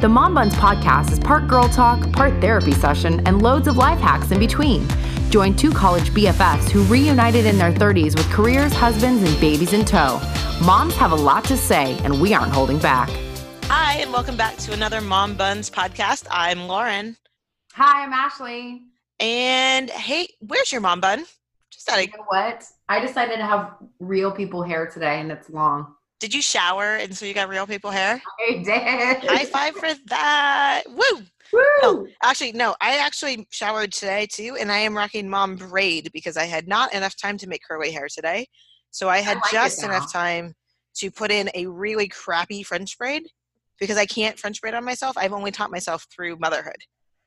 The Mom Buns podcast is part girl talk, part therapy session, and loads of life hacks in between. Join two college BFFs who reunited in their 30s with careers, husbands, and babies in tow. Moms have a lot to say, and we aren't holding back. Hi, and welcome back to another Mom Buns podcast. I'm Lauren. Hi, I'm Ashley. And hey, where's your mom bun? Just out of you know what? I decided to have real people hair today, and it's long. Did you shower and so you got real people hair? I did. High five for that. Woo! Woo! No, actually, no. I actually showered today too, and I am rocking mom braid because I had not enough time to make curly hair today. So I had I like just enough time to put in a really crappy French braid because I can't French braid on myself. I've only taught myself through motherhood.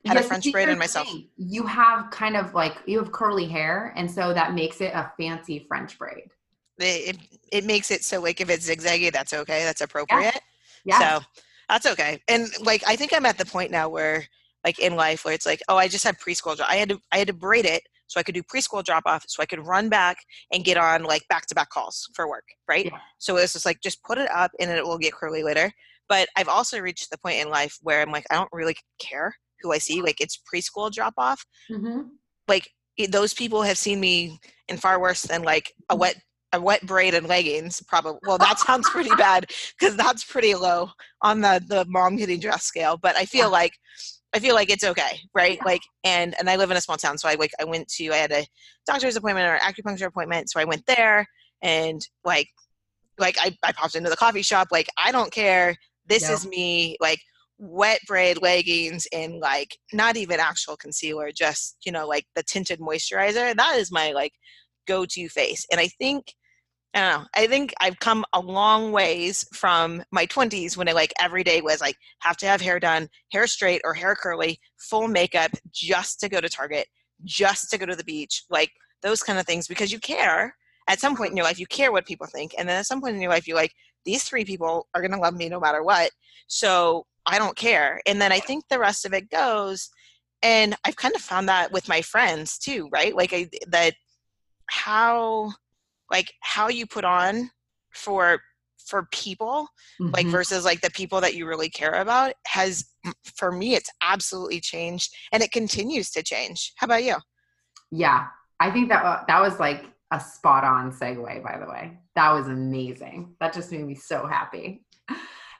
Had yes, a French braid on myself. Thing. You have kind of like you have curly hair, and so that makes it a fancy French braid it, it makes it so like if it's zigzaggy, that's okay. That's appropriate. Yeah. yeah. So that's okay. And like I think I'm at the point now where like in life where it's like, oh, I just had preschool. I had to I had to braid it so I could do preschool drop off, so I could run back and get on like back to back calls for work, right? Yeah. So it's just like just put it up and it will get curly later. But I've also reached the point in life where I'm like, I don't really care who I see. Like it's preschool drop off. Mm-hmm. Like those people have seen me in far worse than like a wet a wet braid and leggings probably well that sounds pretty bad because that's pretty low on the the mom getting dressed scale but i feel yeah. like i feel like it's okay right yeah. like and and i live in a small town so i like i went to i had a doctor's appointment or acupuncture appointment so i went there and like like i, I popped into the coffee shop like i don't care this is me like wet braid leggings and like not even actual concealer just you know like the tinted moisturizer that is my like go-to face and i think I don't know. I think I've come a long ways from my 20s when I like every day was like have to have hair done, hair straight or hair curly, full makeup just to go to Target, just to go to the beach, like those kind of things because you care. At some point in your life, you care what people think. And then at some point in your life, you're like, these three people are going to love me no matter what. So I don't care. And then I think the rest of it goes. And I've kind of found that with my friends too, right? Like I, that how like how you put on for for people mm-hmm. like versus like the people that you really care about has for me it's absolutely changed and it continues to change. How about you? Yeah. I think that that was like a spot on segue by the way. That was amazing. That just made me so happy.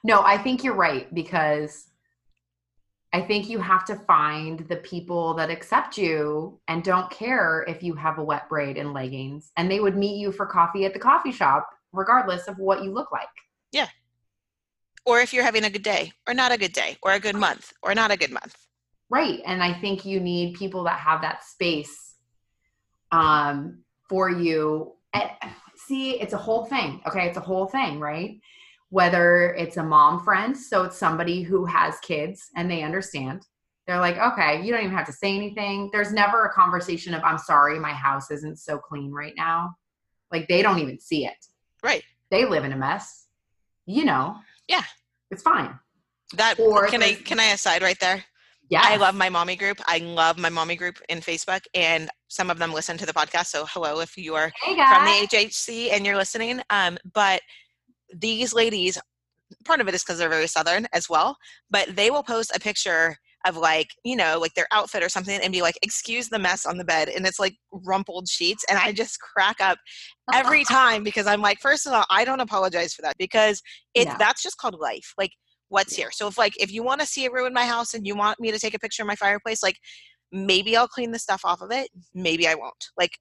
No i think you're right because I think you have to find the people that accept you and don't care if you have a wet braid and leggings, and they would meet you for coffee at the coffee shop, regardless of what you look like. Yeah. Or if you're having a good day, or not a good day, or a good month, or not a good month. Right. And I think you need people that have that space um, for you. And see, it's a whole thing. Okay. It's a whole thing, right? Whether it's a mom friend, so it's somebody who has kids and they understand. They're like, okay, you don't even have to say anything. There's never a conversation of, I'm sorry, my house isn't so clean right now. Like they don't even see it. Right. They live in a mess. You know. Yeah. It's fine. That or can I can I aside right there? Yeah. I love my mommy group. I love my mommy group in Facebook and some of them listen to the podcast. So hello if you are hey from the HHC and you're listening. Um, but these ladies part of it is because they're very southern as well but they will post a picture of like you know like their outfit or something and be like excuse the mess on the bed and it's like rumpled sheets and i just crack up every time because i'm like first of all i don't apologize for that because it that's just called life like what's here? So if like if you want to see a room in my house and you want me to take a picture of my fireplace like maybe i'll clean the stuff off of it maybe i won't like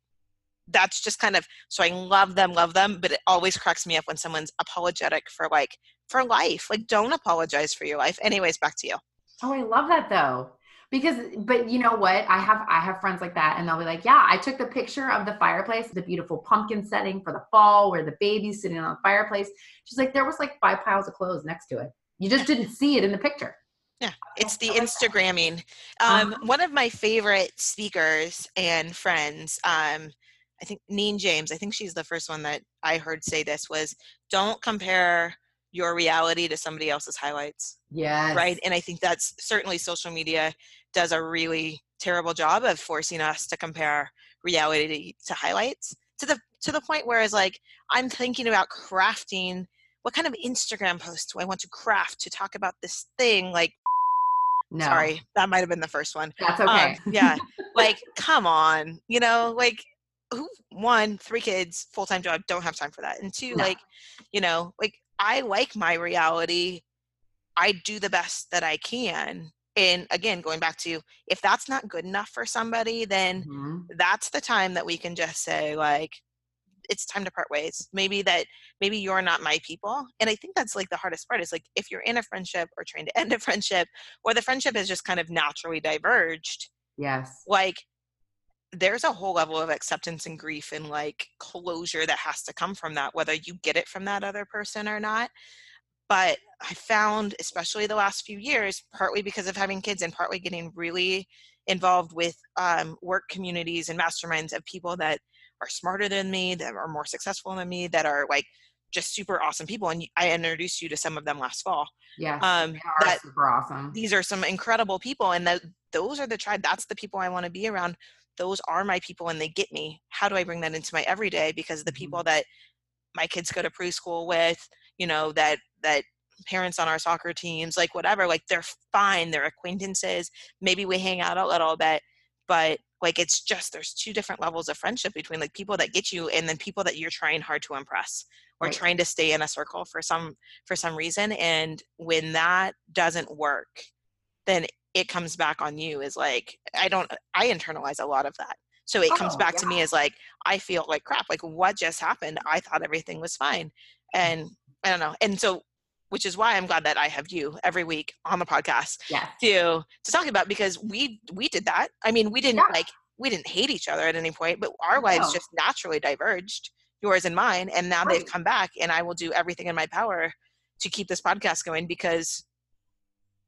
that's just kind of so I love them, love them, but it always cracks me up when someone's apologetic for like for life. Like don't apologize for your life. Anyways, back to you. Oh, I love that though. Because but you know what? I have I have friends like that and they'll be like, "Yeah, I took the picture of the fireplace, the beautiful pumpkin setting for the fall where the baby's sitting on the fireplace." She's like, "There was like five piles of clothes next to it. You just didn't see it in the picture." Yeah, it's the Instagramming. Um, uh-huh. One of my favorite speakers and friends, um, I think Neen James, I think she's the first one that I heard say this was don't compare your reality to somebody else's highlights. Yeah. Right. And I think that's certainly social media does a really terrible job of forcing us to compare reality to, to highlights to the to the point where it's like I'm thinking about crafting what kind of Instagram post do I want to craft to talk about this thing? Like No. Sorry, that might have been the first one. That's okay. Um, yeah. like, come on. You know, like who one, three kids, full time job, don't have time for that. And two, no. like, you know, like I like my reality. I do the best that I can. And again, going back to if that's not good enough for somebody, then mm-hmm. that's the time that we can just say, like, it's time to part ways. Maybe that maybe you're not my people. And I think that's like the hardest part is like if you're in a friendship or trying to end a friendship or the friendship has just kind of naturally diverged. Yes. Like there's a whole level of acceptance and grief and like closure that has to come from that, whether you get it from that other person or not. But I found, especially the last few years, partly because of having kids and partly getting really involved with um, work communities and masterminds of people that are smarter than me, that are more successful than me, that are like just super awesome people. And I introduced you to some of them last fall. Yeah, um, that, super awesome. These are some incredible people, and that those are the tribe. That's the people I want to be around. Those are my people, and they get me. How do I bring that into my everyday? Because the people mm-hmm. that my kids go to preschool with, you know, that that parents on our soccer teams, like whatever, like they're fine. They're acquaintances. Maybe we hang out a little bit, but like it's just there's two different levels of friendship between like people that get you and then people that you're trying hard to impress or right. trying to stay in a circle for some for some reason and when that doesn't work then it comes back on you is like i don't i internalize a lot of that so it oh, comes back yeah. to me as like i feel like crap like what just happened i thought everything was fine and i don't know and so which is why I'm glad that I have you every week on the podcast yeah. to to talk about because we we did that. I mean, we didn't yeah. like we didn't hate each other at any point, but our no. lives just naturally diverged, yours and mine, and now right. they've come back and I will do everything in my power to keep this podcast going because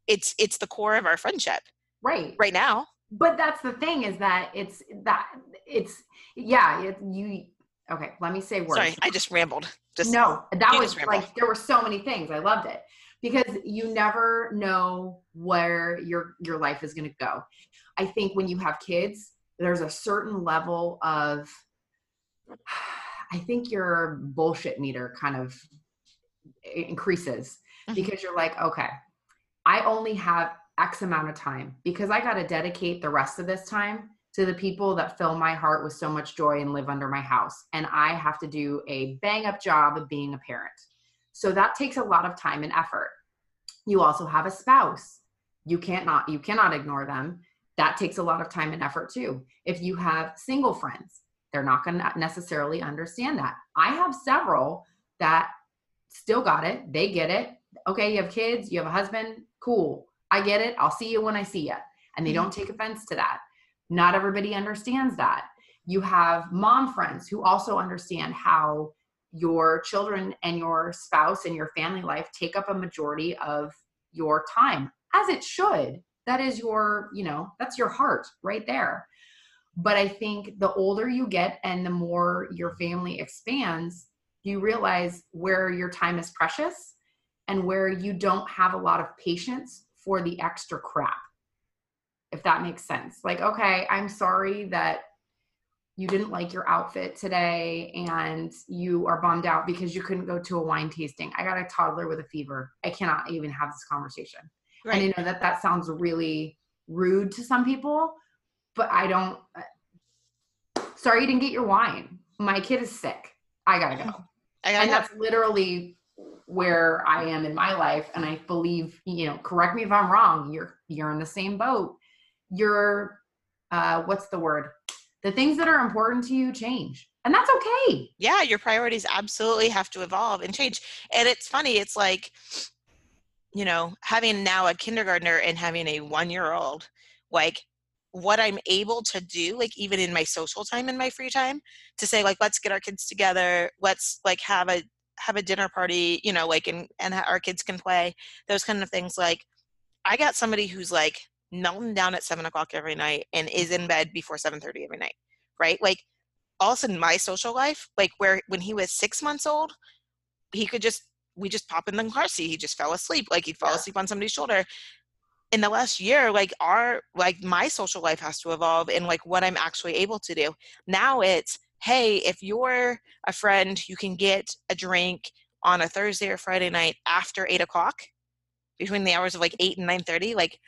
it's it's the core of our friendship. Right. Right now. But that's the thing is that it's that it's yeah, it, you okay, let me say words. Sorry, I just rambled. Just no, that was like there were so many things. I loved it because you never know where your your life is going to go. I think when you have kids, there's a certain level of I think your bullshit meter kind of increases mm-hmm. because you're like, okay, I only have X amount of time because I got to dedicate the rest of this time to the people that fill my heart with so much joy and live under my house. And I have to do a bang up job of being a parent. So that takes a lot of time and effort. You also have a spouse. You can't not you cannot ignore them. That takes a lot of time and effort too. If you have single friends, they're not going to necessarily understand that. I have several that still got it. They get it. Okay, you have kids, you have a husband, cool. I get it. I'll see you when I see you. And they mm-hmm. don't take offense to that. Not everybody understands that. You have mom friends who also understand how your children and your spouse and your family life take up a majority of your time, as it should. That is your, you know, that's your heart right there. But I think the older you get and the more your family expands, you realize where your time is precious and where you don't have a lot of patience for the extra crap if that makes sense. Like, okay, I'm sorry that you didn't like your outfit today and you are bummed out because you couldn't go to a wine tasting. I got a toddler with a fever. I cannot even have this conversation. Right. And I know that that sounds really rude to some people, but I don't. Uh, sorry you didn't get your wine. My kid is sick. I gotta go. I gotta and go. that's literally where I am in my life. And I believe, you know, correct me if I'm wrong. You're you're in the same boat You're uh what's the word the things that are important to you change and that's okay yeah your priorities absolutely have to evolve and change and it's funny it's like you know having now a kindergartner and having a one year old like what i'm able to do like even in my social time in my free time to say like let's get our kids together let's like have a have a dinner party you know like and and our kids can play those kind of things like i got somebody who's like melting down at seven o'clock every night and is in bed before 7.30 every night right? Like all of a sudden my social life like where when he was six months old he could just we just pop in the car seat he just fell asleep like he'd fall yeah. asleep on somebody's shoulder. In the last year like our like my social life has to evolve and like what i'm actually able to do. Now it's hey if you're a friend you can get a drink on a thursday or friday night after eight o'clock between the hours of like eight and nine thirty like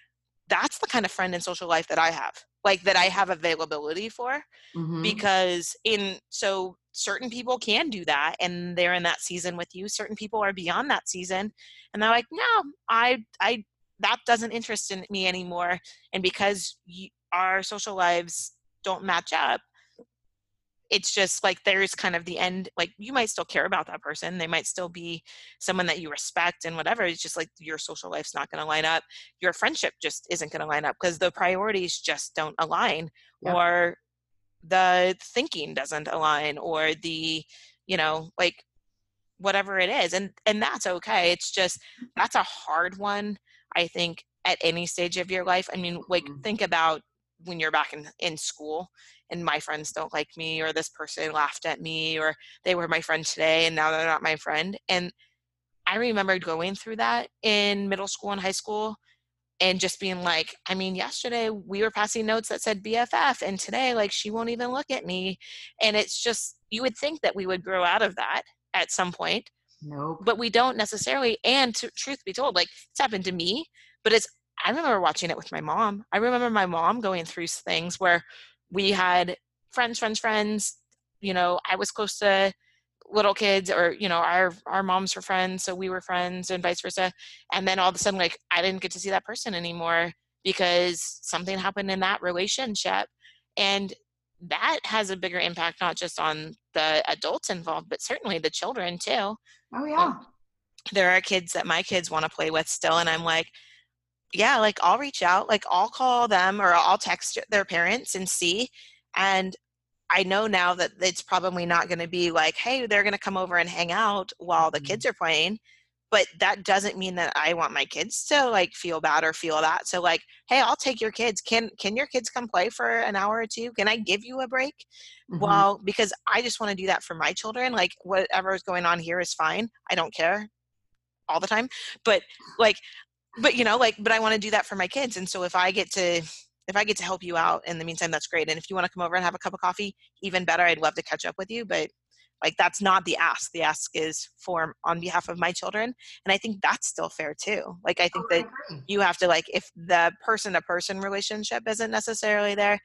that's the kind of friend and social life that I have, like that I have availability for. Mm-hmm. Because in so certain people can do that and they're in that season with you. Certain people are beyond that season and they're like, no, I, I, that doesn't interest in me anymore. And because you, our social lives don't match up, it's just like there's kind of the end like you might still care about that person they might still be someone that you respect and whatever it's just like your social life's not going to line up your friendship just isn't going to line up because the priorities just don't align yeah. or the thinking doesn't align or the you know like whatever it is and and that's okay it's just that's a hard one i think at any stage of your life i mean like mm-hmm. think about when you're back in in school and my friends don't like me or this person laughed at me or they were my friend today and now they're not my friend and i remember going through that in middle school and high school and just being like i mean yesterday we were passing notes that said bff and today like she won't even look at me and it's just you would think that we would grow out of that at some point nope. but we don't necessarily and to, truth be told like it's happened to me but it's i remember watching it with my mom i remember my mom going through things where we had friends, friends, friends. You know, I was close to little kids or you know our our moms were friends so we were friends and vice versa. And then all of a sudden like i didn't get to see that person anymore because something happened in that relationship. And that has a bigger impact not just on the adults involved but certainly the children too. Oh um, yeah. um, there are kids that my kids want to play with still and i'm like yeah, like I'll reach out, like I'll call them or I'll text their parents and see. And I know now that it's probably not going to be like, hey, they're going to come over and hang out while the kids mm-hmm. are playing. But that doesn't mean that I want my kids to like feel bad or feel that. So like, hey, I'll take your kids. Can can your kids come play for an hour or two? Can I give you a break? Mm-hmm. Well, because I just want to do that for my children. Like whatever is going on here is fine. I don't care all the time. But like but you know like but i want to do that for my kids and so if i get to if i get to help you out in the meantime that's great and if you want to come over and have a cup of coffee even better i'd love to catch up with you but like that's not the ask the ask is for on behalf of my children and i think that's still fair too like i oh, think oh, that you have to like if the person to person relationship isn't necessarily there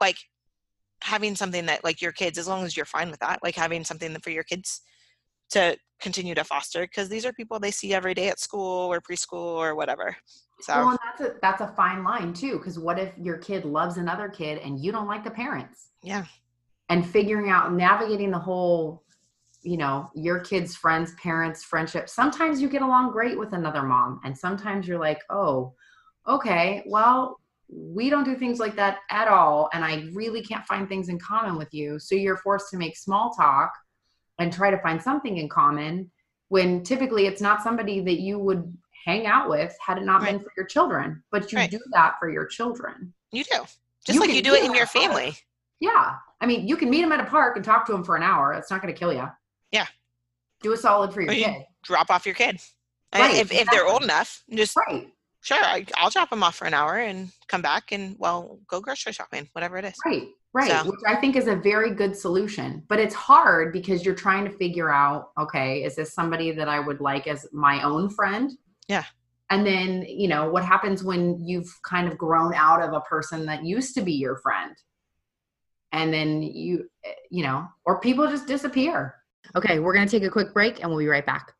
like having something that like your kids as long as you're fine with that like having something for your kids to continue to foster because these are people they see every day at school or preschool or whatever. So well, that's a that's a fine line too. Because what if your kid loves another kid and you don't like the parents? Yeah. And figuring out navigating the whole, you know, your kids' friends, parents, friendship. Sometimes you get along great with another mom, and sometimes you're like, oh, okay, well, we don't do things like that at all, and I really can't find things in common with you. So you're forced to make small talk and try to find something in common when typically it's not somebody that you would hang out with had it not right. been for your children but you right. do that for your children. You do. Just you like you do it in your family. Yeah. I mean you can meet them at a park and talk to them for an hour. It's not going to kill you yeah. Do a solid for your you kid. drop off your kid. Right, if, exactly. if they're old enough just right sure I, will drop them off for an hour and come back and well go grocery shopping whatever it is right Right, so. which I think is a very good solution. But it's hard because you're trying to figure out, okay, is this somebody that I would like as my own friend? Yeah. And then, you know, what happens when you've kind of grown out of a person that used to be your friend? And then you, eh, you know, or people just disappear. Okay, we're going to take a quick break and we'll be right back.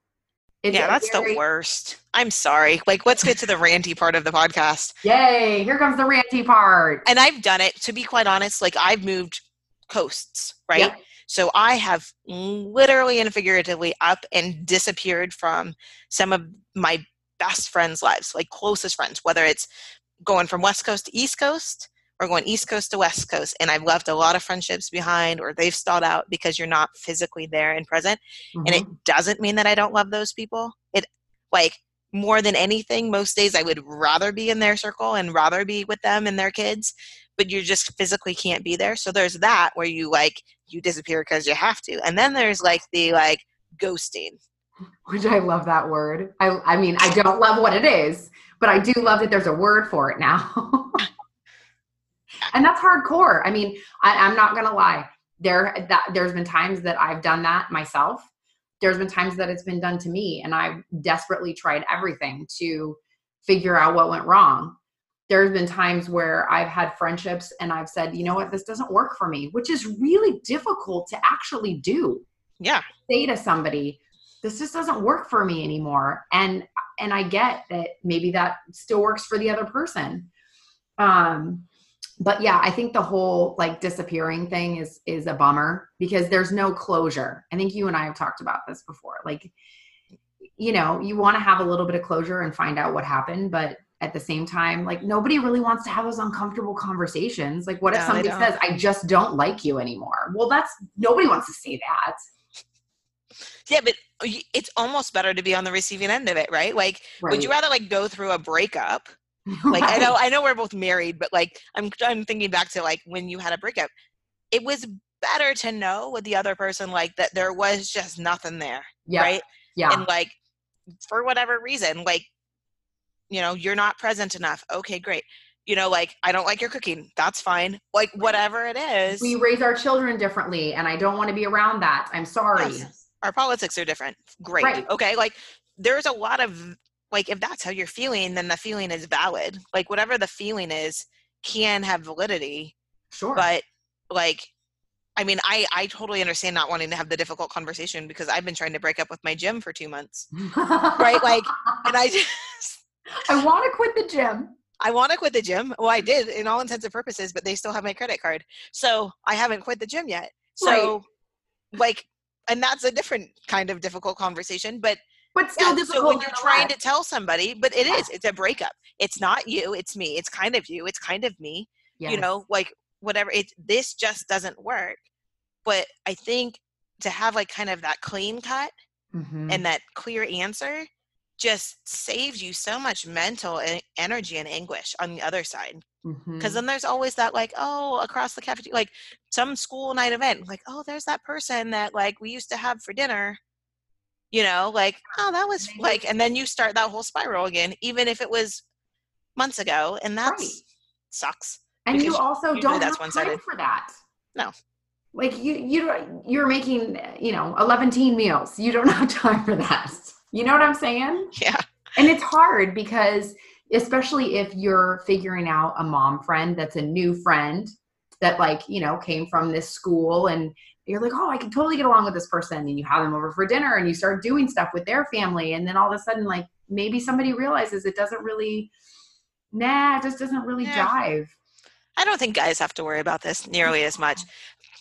It's yeah, that's very... the worst. I'm sorry. Like, let's get to the ranty part of the podcast. Yay! Here comes the ranty part. And I've done it. To be quite honest, like I've moved coasts, right? So I have literally and figuratively up and disappeared from some of my best friends' lives, like closest friends, whether it's going from West Coast to East Coast or going East Coast to West Coast. And I've left a lot of friendships behind or they've stalled out because you're not physically there and present. Mm-hmm. And it mm-hmm. doesn't mean that I don't love those people. It like more than anything, most days I would rather be in their circle and rather be with them and their kids, but you just physically can't be there. So there's that where you like you disappear because you have to. And then there's like the like ghosting. Which I love that word. I I mean, I don't love what it is, but I do love that there's a word for it now. and that's hardcore. I mean, I, I'm not gonna lie. There that there's been times that I've done that myself there's been times that it's been done to me and I've desperately tried everything to figure out what went wrong. there's been times where I've had friendships and I've said, you know what, this doesn't work for me, which is really difficult to actually do. Yeah. Say to somebody, this just doesn't work for me anymore. And and I get that maybe that still works for the other person. Um but yeah, I think the whole like disappearing thing is is a bummer because there's no closure. I think you and I have talked about this before. Like you know, you want to have a little bit of closure and find out what happened, but at the same time like nobody really wants to have those uncomfortable conversations like what if somebody says i just don't like you anymore well that's nobody wants to say that yeah but it's almost better to be on the receiving end of it right like right. would you rather like go through a breakup like right. i know i know we're both married but like i'm i'm thinking back to like when you had a breakup it was better to know with the other person like that there was just nothing there yeah. right yeah and like for whatever reason like you know you're not present enough okay great you know like i don't like your cooking that's fine like whatever it is we raise our children differently and i don't want to be around that i'm sorry yes. our politics are different great right. okay like there's a lot of like if that's how you're feeling then the feeling is valid like whatever the feeling is can have validity sure but like I mean, I I totally understand not wanting to have the difficult conversation because I've been trying to break up with my gym for two months, right? Like, and I just I want to quit the gym. I want to quit the gym. Well, I did in all intents and purposes, but they still have my credit card. So I haven't quit the gym yet. So, right. like, and that's a different kind of difficult conversation, but but still yeah, difficult. So when you're trying to tell somebody, but it is, it's a breakup. It's not you, it's me. It's kind of you, it's kind of me. Yes. You know, like whatever. It this just doesn't work. But I think to have like kind of that clean cut mm-hmm. and that clear answer just saves you so much mental energy and anguish on the other side because mm-hmm. then there's always that like oh across the cafeteria like some school night event like oh there's that person that like we used to have for dinner you know like oh that was like and then you start that whole spiral again even if it was months ago and that right. sucks and you also don't have time for that no like you you you're making you know 11 teen meals you don't have time for that you know what I'm saying? Yeah. And it's hard because, especially if you're figuring out a mom friend that's a new friend that, like, you know, came from this school and you're like, oh, I can totally get along with this person. And you have them over for dinner and you start doing stuff with their family. And then all of a sudden, like, maybe somebody realizes it doesn't really, nah, it just doesn't really yeah. jive. I don't think guys have to worry about this nearly as much,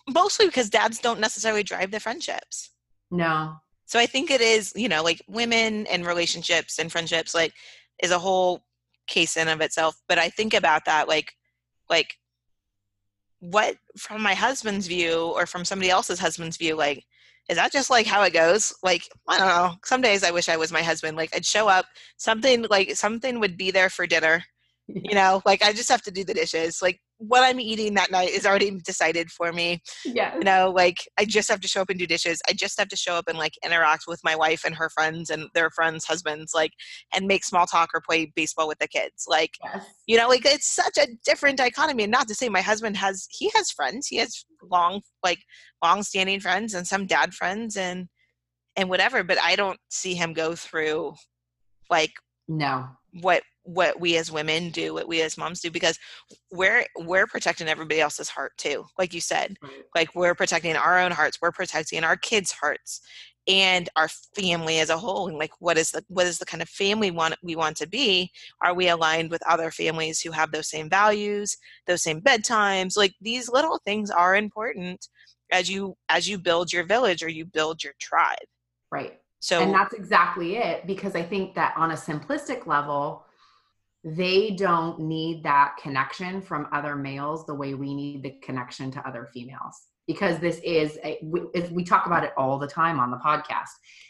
mostly because dads don't necessarily drive the friendships. No, so I think it is, you know, like women and relationships and friendships, like, is a whole case in of itself. But I think about that, like, like, what from my husband's view or from somebody else's husband's view, like, is that just like how it goes? Like, I don't know. Some days I wish I was my husband. Like, I'd show up, something like something would be there for dinner. You know, like I just have to do the dishes. Like what I'm eating that night is already decided for me. Yeah. You know, like I just have to show up and do dishes. I just have to show up and like interact with my wife and her friends and their friends' husbands, like, and make small talk or play baseball with the kids. Like, yes. you know, like it's such a different dichotomy. And not to say my husband has, he has friends. He has long, like, long standing friends and some dad friends and, and whatever, but I don't see him go through like, no, what what we as women do what we as moms do because we're we're protecting everybody else's heart too like you said. Right. like we're protecting our own hearts we're protecting our kids hearts and our family as a whole and like what is the what is the kind of family want we want to be? Are we aligned with other families who have those same values those same bedtimes? Like these little things are important as you as you build your village or you build your tribe. Right. So and that's exactly it because i think that on a simplistic level they don't need that connection from other males the way we need the connection to other females. Because this is a, we, we talk about it all the time on the podcast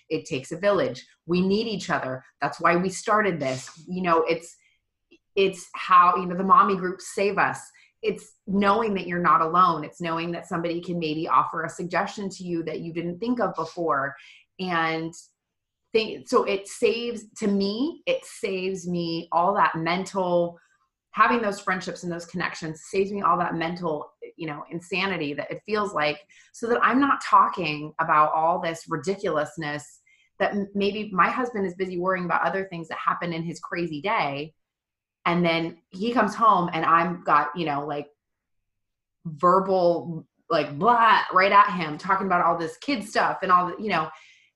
it takes a village. We need each other. That's why we started this. You know it's it's how you know the mommy groups save us. It's knowing that you're not alone. It's knowing that somebody can maybe offer a suggestion to you that you didn't think of before. And so it saves to me it saves me all that mental having those friendships and those connections saves me all that mental you know insanity that it feels like so that i'm not talking about all this ridiculousness that maybe my husband is busy worrying about other things that happen in his crazy day and then he comes home and i'm got you know like verbal like blah right at him talking about all this kid stuff and all the you know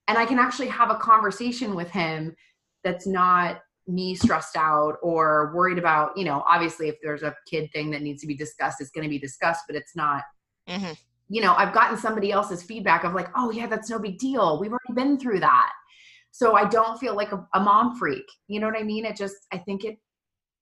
and i can actually have a conversation with him that's not me stressed out or worried about you know obviously if there's a kid thing that needs to be discussed it's going to be discussed but it's not mm-hmm. you know i've gotten somebody else's feedback of like oh yeah that's no big deal. We've already been through that. So i don't feel like a, a mom freak. You know what i mean? It just i think it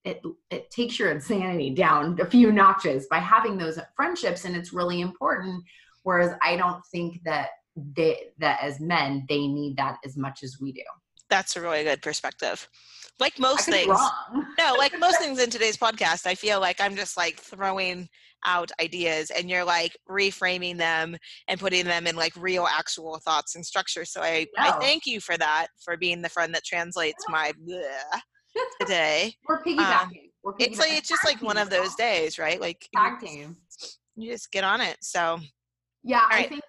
it it takes your insanity down a few notches by having those friendships and it's really important. Whereas i don't think that they that as men they need that as much as we do. That's a really good perspective. Like most things no like most things in today's podcast i feel like i'm just like throwing out ideas and you're like reframing them and putting them in like real actual thoughts and structure. So i no. i thank you for that for being the friend that translates my bleh today. We're piggybacking. Um, we're piggybacking. it's like it's just like one of those days right? Like tag team you just get on it. So yeah i think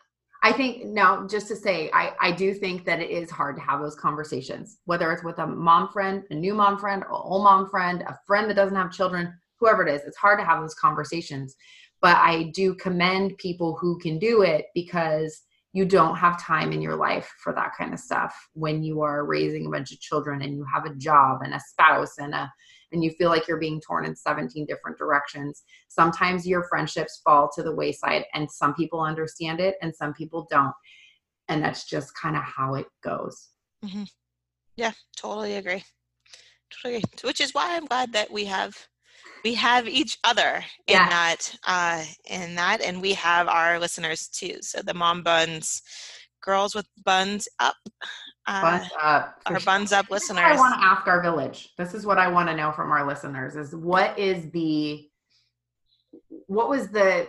I think now, just to say, I, I do think that it is hard to have those conversations, whether it's with a mom friend, a new mom friend, an old mom friend, a friend that doesn't have children, whoever it is. It's hard to have those conversations. But I do commend people who can do it because you don't have time in your life for that kind of stuff when you are raising a bunch of children and you have a job and a spouse and a and you feel like you're being torn in 17 different directions. Sometimes your friendships fall to the wayside, and some people understand it and some people don't. And that's just kind of how it goes. Mm-hmm. Yeah, totally agree. Totally agree. Which is why I'm glad that we have we have each other in yeah. that uh in that and we have our listeners too so the mom buns girls with buns up uh, up. Our buns up listeners. I want to ask our village. This is what I want to know from our listeners: is what is the what was the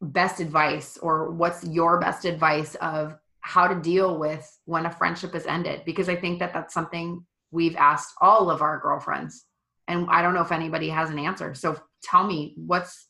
best advice, or what's your best advice of how to deal with when a friendship is ended? Because I think that that's something we've asked all of our girlfriends, and I don't know if anybody has an answer. So tell me, what's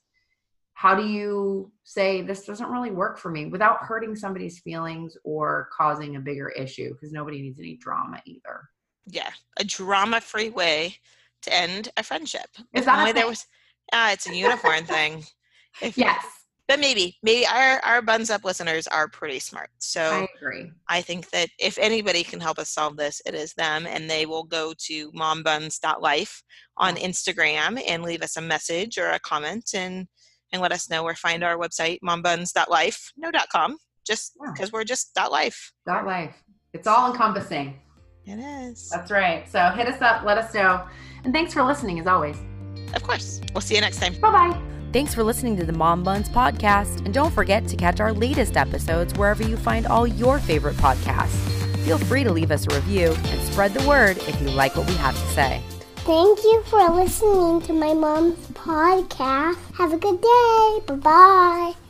how do you say this doesn't really work for me without hurting somebody's feelings or causing a bigger issue because nobody needs any drama either. Yeah a drama free way to end a friendship. Is that only there was uh, it's a unicorn thing. If, yes. But maybe maybe our our buns up listeners are pretty smart. So i agree. I think that if anybody can help us solve this it is them and they will go to mombuns.life on instagram and leave us a message or a comment and and let us know or find our website, mombuns.life, no .com, just because yeah. we're just dot .life. Dot .life. It's all encompassing. It is. That's right. So hit us up, let us know. And thanks for listening as always. Of course. We'll see you next time. Bye-bye. Thanks for listening to the Mom Buns podcast. And don't forget to catch our latest episodes wherever you find all your favorite podcasts. Feel free to leave us a review and spread the word if you like what we have to say. Thank you for listening to my mom's podcast. Have a good day. Bye bye.